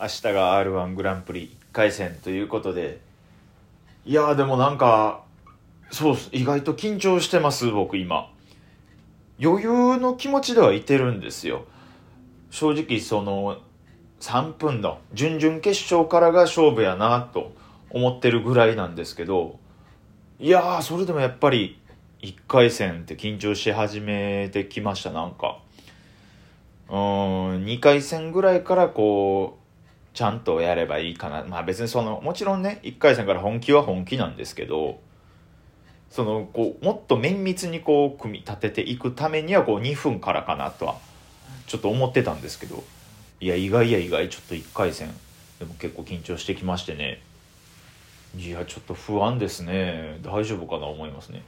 明日が r 1グランプリ1回戦ということで。いやーでもなんかそうす。意外と緊張してます僕今。余裕の気持ちではいてるんですよ。正直その3分の準々決勝からが勝負やなと思ってるぐらいなんですけど。いやーそれでもやっぱり1回戦って緊張し始めてきましたなんか。うん2回戦ぐらいからこうちゃんとやればいいかな。まあ別にそのもちろんね1回戦から本気は本気なんですけどそのこうもっと綿密にこう組み立てていくためにはこう2分からかなとはちょっと思ってたんですけどいや意外や意外ちょっと1回戦でも結構緊張してきましてね。いやちょっと不安ですね。大丈夫かな思いますね。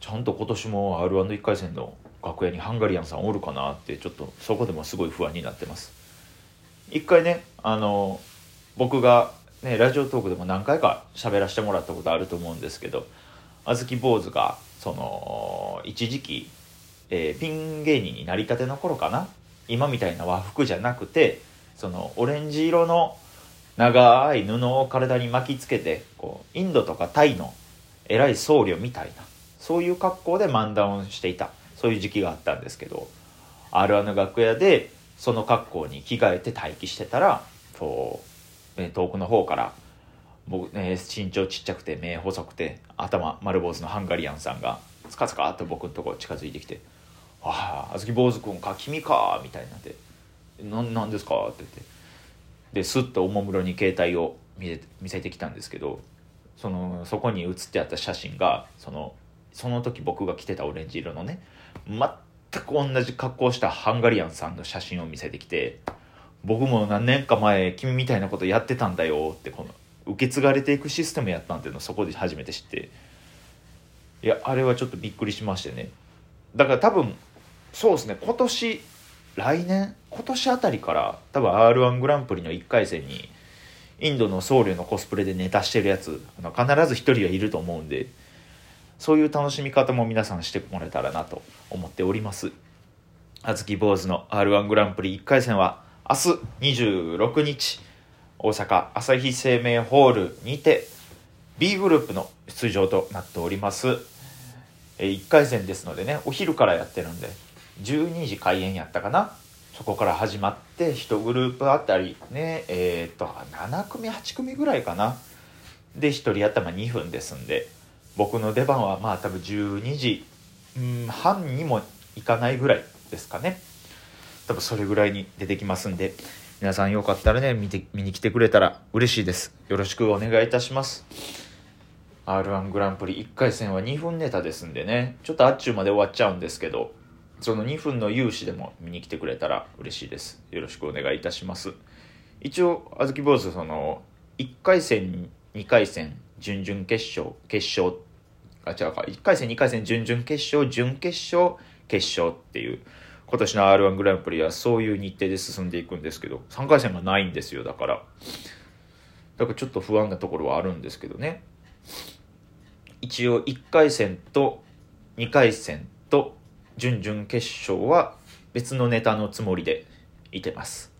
ちゃんと今年も R11 回戦の楽屋にハンガリアンさんおるかなってちょっとそこでもすごい不安になってます。一回ねあの僕がねラジオトークでも何回か喋らせてもらったことあると思うんですけどあずき坊主がその一時期、えー、ピン芸人になりたての頃かな？今みたいな和服じゃなくてそのオレンジ色の長い布を体に巻きつけてこうインドとかタイの偉い僧侶みたいなそういう格好で漫談をしていた。そういう時期があったんですけど r 1の楽屋でその格好に着替えて待機してたらこう遠くの方から僕、ね、身長ちっちゃくて目細くて頭丸坊主のハンガリアンさんがつかつかっと僕のところ近づいてきて「あああずき坊主君か君か」みたいになって「何ですか?」って言ってですっとおもむろに携帯を見せ見せてきたんですけどそのそこに写ってあった写真がそのその時僕が着てたオレンジ色のね全く同じ格好したハンガリアンさんの写真を見せてきて僕も何年か前君みたいなことやってたんだよってこの受け継がれていくシステムやったんっていうのをそこで初めて知って。いやあれはちょっとびっくりしましてね。だから多分そうですね。今年来年今年あたりから多分 r 1グランプリの1回戦にインドの僧侶のコスプレでネタしてるやつ必ず1人はいると思うんでそういう楽しみ方も皆さんしてもらえたらなと思っております。あずき坊主の r 1グランプリ1回戦は明日26日大阪朝日生命ホールにて B グループの出場となっております。1回戦ですのでねお昼からやってるんで12時開演やったかな？そこから始まって1グループあたりねえっ、と7組8組ぐらいかな？で1人頭2分ですんで僕の出番はまあ多分12時、うん、半にもいかないぐらいですかね。多分それぐらいに出てきますんで皆さんよかったらね見て見に来てくれたら嬉しいです。よろしくお願いいたします。r 1グランプリ1回戦は2分ネタですんでね。ちょっとあっちゅうまで終わっちゃうんですけどその2分の勇姿でも見に来てくれたら嬉しいです。よろしくお願いいたします。一応あずき坊主その1回戦2回戦準々決勝決勝あ違うか。1回戦2回戦準々決勝準決勝決勝っていう今年の r 1グランプリはそういう日程で進んでいくんですけど3回戦がないんですよだから。だからちょっと不安なところはあるんですけどね。一応1回戦と2回戦と準々決勝は別のネタのつもりでいてます。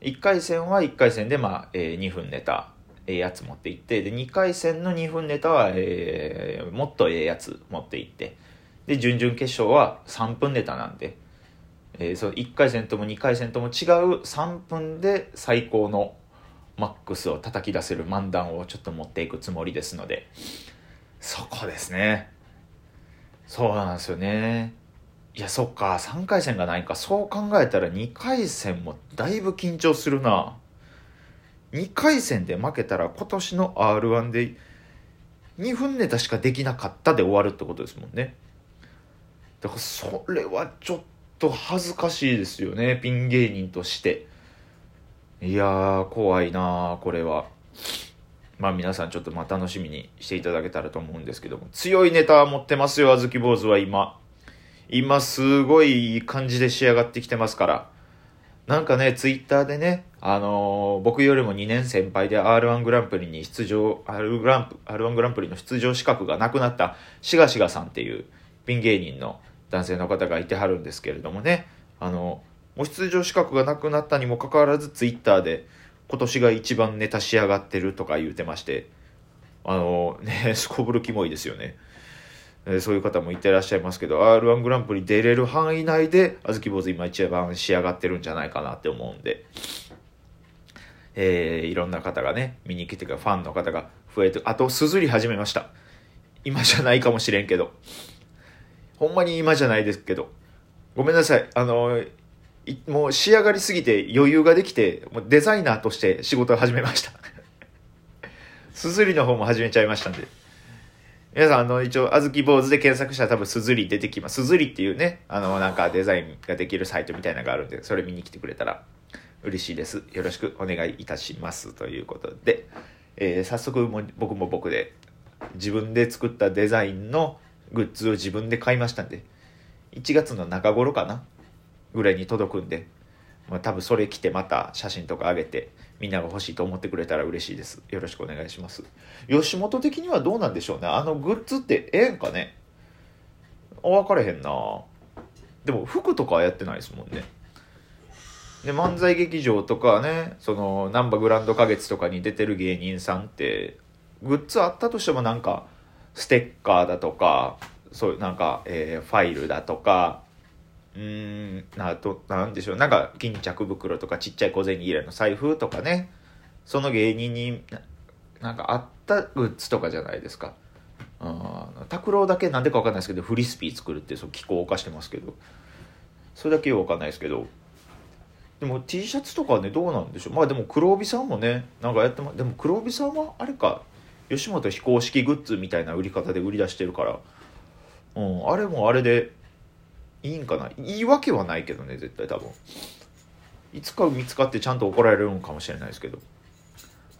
1回戦は1回戦でまあ、えー、2分ネタ。ええやつ持っていってで2回戦の2分ネタは、えー、もっとええやつ持っていってで準々決勝は3分ネタなんで、えー、その1回戦とも2回戦とも違う3分で最高のマックスを叩き出せる漫談をちょっと持っていくつもりですのでそこですね。そうなんですよね。いやそっか3回戦がないか。そう考えたら2回戦もだいぶ緊張するな。2回戦で負けたら今年の r 1で2分ネタしかできなかったで終わるってことですもんね。だからそれはちょっと恥ずかしいですよねピン芸人として。いやー怖いなこれは。まあ皆さんちょっとまあ楽しみにしていただけたらと思うんですけども。強いネタは持ってますよあずき坊主は今。今すごいいい感じで仕上がってきてますから。なんかねツイッターでねあのー、僕よりも2年先輩で R1 グランプリに出場、R グランプ R1 グランプリの出場資格がなくなったしがしがさんっていうピン芸人の男性の方がいてはるんですけれどもね、あの、もう出場資格がなくなったにもかかわらずツイッターで今年が一番ネタ仕上がってるとか言うてまして。あのね すこぶるキモいですよね、えーそういう方もいてらっしゃいますけど r 1グランプリ出れる範囲内であずき坊主今一番仕上がってるんじゃないかなって思うんでえーいろんな方がね見に来てくれファンの方が増えてあとすずり始めました今じゃないかもしれんけどほんまに今じゃないですけどごめんなさいあのもう仕上がりすぎて余裕ができてもうデザイナーとして仕事を始めましたすずりの方も始めちゃいましたんで皆さんあの一応あずき坊主で検索したら多分すずり出てきます。すずりっていうねあのなんかデザインができるサイトみたいなのがあるんでそれ見に来てくれたら嬉しいです。よろしくお願いいたします。ということで、えー早速も僕も僕で自分で作ったデザインのグッズを自分で買いましたんで1月の中頃かなぐらいに届くんで、まあ、多分それ着てまた写真とか上げてみんなが欲しいと思ってくれたら嬉しいです。よろしくお願いします。吉本的にはどうなんでしょうね。あのグッズってええんかね？分かれへんな。でも服とかはやってないですもんね。で漫才劇場とかねその難波グランド花月とかに出てる芸人さんってグッズあったとしてもなんかステッカーだとかそういうなんか、えーファイルだとかうんなとなんでしょう。なんか巾着袋とかちっちゃい小銭入れの財布とかね。その芸人にななんかあったグッズとかじゃないですか。拓郎だけなんでかわかんないですけどフリスピー作るってそう気候を犯してますけど。それだけはわかんないですけど。でも T シャツとかねどうなんでしょう。まあでも黒帯さんもねなんかやってまでも黒帯さんはあれか吉本非公式グッズみたいな売り方で売り出してるから、うん、あれもあれでいいんかないいわけはないけどね絶対多分。いつか見つかってちゃんと怒られるんかもしれないですけど。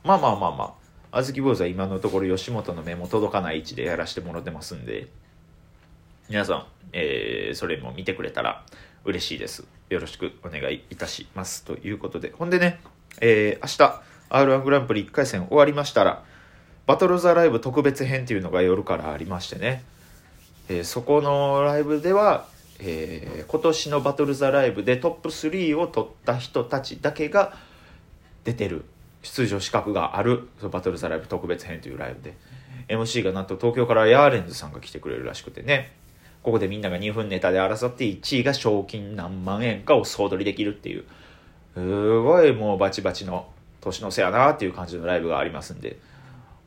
まあまあまあまあ。あずき坊主は今のところ吉本の目も届かない位置でやらせてもらってますんで。皆さん、えーそれも見てくれたら嬉しいです。よろしくお願いいたします。ということで。ほんでね、えー明日 r 1グランプリ1回戦終わりましたらバトル・ザ・ライブ特別編っていうのが夜からありましてね、えーそこのライブでは、えー今年のバトル・ザ・ライブでトップ3を取った人たちだけが出てる出場資格があるバトル・ザ・ライブ特別編というライブで。MC がなんと東京からヤーレンズさんが来てくれるらしくてねここでみんなが2分ネタで争って1位が賞金何万円かを総取りできるっていうすごいもうバチバチの年の瀬やなっていう感じのライブがありますんで。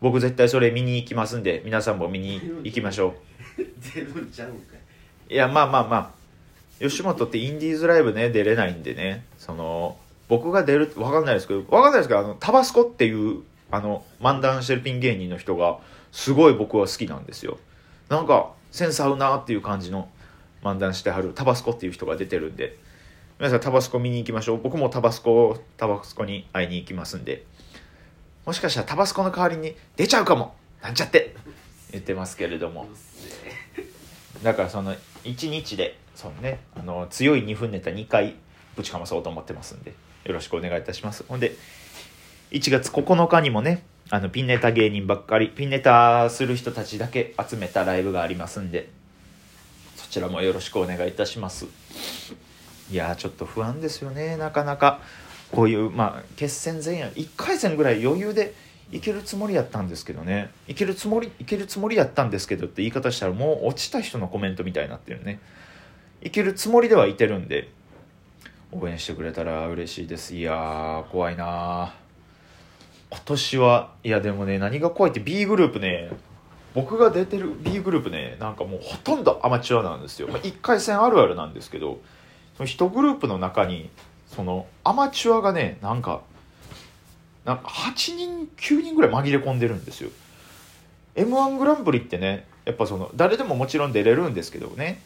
僕絶対それ見に行きますんで皆さんも見に行きましょう。いやまあまあまあ。吉本ってインディーズライブね出れないんでね。その僕が出る分かんないですけど分かんないですけどあのタバスコっていうあの漫談してるピン芸人の人がすごい僕は好きなんですよ。なんかセンス合うなっていう感じの漫談してはるタバスコっていう人が出てるんで。皆さんタバスコ見に行きましょう。僕もタバスコタバスコに会いに行きますんで。もしかしたらタバスコの代わりに出ちゃうかも。なんちゃって。言ってますけれども。だからその1日でそのねあの強い2分ネタ2回ぶちかまそうと思ってますんでよろしくお願いいたします。ほんで1月9日にもねあのピンネタ芸人ばっかりピンネタする人たちだけ集めたライブがありますんでそちらもよろしくお願いいたします。いやちょっと不安ですよねなかなか。こういうまあ決戦前夜1回戦ぐらい余裕でいけるつもりやったんですけどねいけるつもりいけるつもりやったんですけどって言い方したらもう落ちた人のコメントみたいになってるねいけるつもりではいてるんで応援してくれたら嬉しいですいやー怖いなー今年はいやでもね何が怖いって B グループね僕が出てる B グループねなんかもうほとんどアマチュアなんですよ、まあ、1回戦あるあるなんですけどその1グループの中にそのアマチュアがねなんかなんか8人9人ぐらい紛れ込んでるんですよ。m 1グランプリってねやっぱその誰でももちろん出れるんですけどね。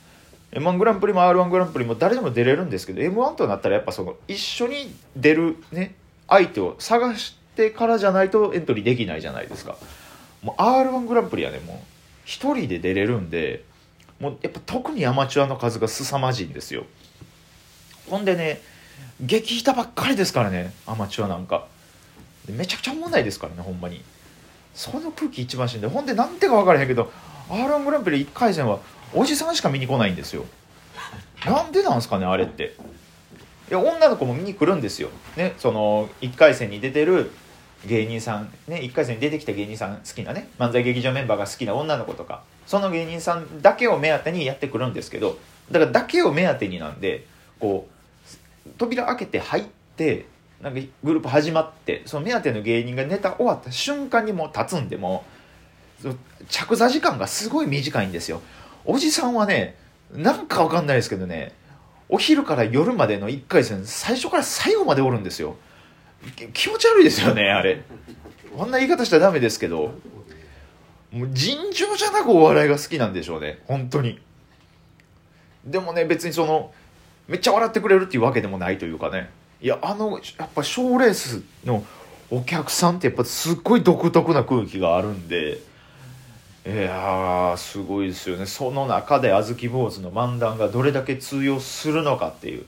m 1グランプリも r 1グランプリも誰でも出れるんですけど m 1となったらやっぱその一緒に出るね相手を探してからじゃないとエントリーできないじゃないですか。もう r 1グランプリはねもう一人で出れるんでもうやっぱ特にアマチュアの数が凄まじいんですよ。ほんでね激ひたばっかりですからねアマチュアなんか。めちゃくちゃ問題ですからねほんまに。その空気一番しんでほんでなんてか分からへんけど r 1グランプリ1回戦はおじさんしか見に来ないんですよ。なんでなんすかねあれって。いや女の子も見に来るんですよ、ね、その1回戦に出てる芸人さん、ね、1回戦に出てきた芸人さん好きなね漫才劇場メンバーが好きな女の子とかその芸人さんだけを目当てにやってくるんですけどだからだけを目当てになんでこう扉開けて入ってなんかグループ始まってその目当ての芸人がネタ終わった瞬間にもう立つんでも着座時間がすごい短いんですよ。おじさんはねなんかわかんないですけどねお昼から夜までの1回戦最初から最後までおるんですよ。気持ち悪いですよねあれ。こんな言い方したらダメですけど。もう尋常じゃなくお笑いが好きなんでしょうね本当に。でもね別にそのめっちゃ笑ってくれるっていうわけでもないというかね。いやあのやっぱ賞ーレースのお客さんってやっぱすっごい独特な空気があるんでいやすごいですよね。その中で小豆坊主の漫談がどれだけ通用するのかっていう。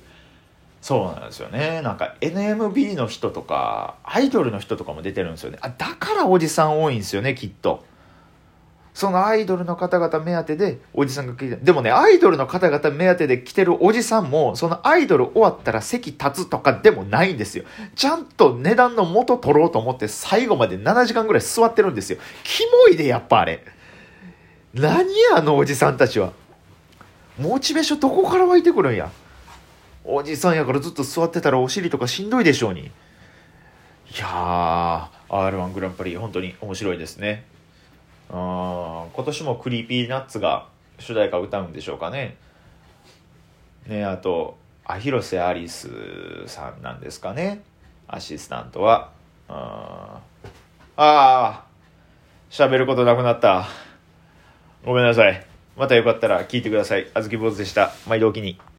そうなんですよね。なんか NMB の人とかアイドルの人とかも出てるんですよね。あだからおじさん多いんですよねきっと。そのアイドルの方々目当てでおじさんが来てでもねアイドルの方々目当てで来てるおじさんもそのアイドル終わったら席立つとかでもないんですよ。ちゃんと値段の元取ろうと思って最後まで7時間ぐらい座ってるんですよ。キモいでやっぱあれ。何やあのおじさんたちは。モチベーションどこから湧いてくるんや。おじさんやからずっと座ってたらお尻とかしんどいでしょうに。いやー r 1グランプリ本当に面白いですね。うん。今年も Creepy Nuts が主題歌歌うんでしょうかね。ねあとあ広瀬アリスさんなんですかね。アシスタントは。うん。ああ喋ることなくなった。ごめんなさい。またよかったら聞いてください。あずき坊主でした。毎度おきに。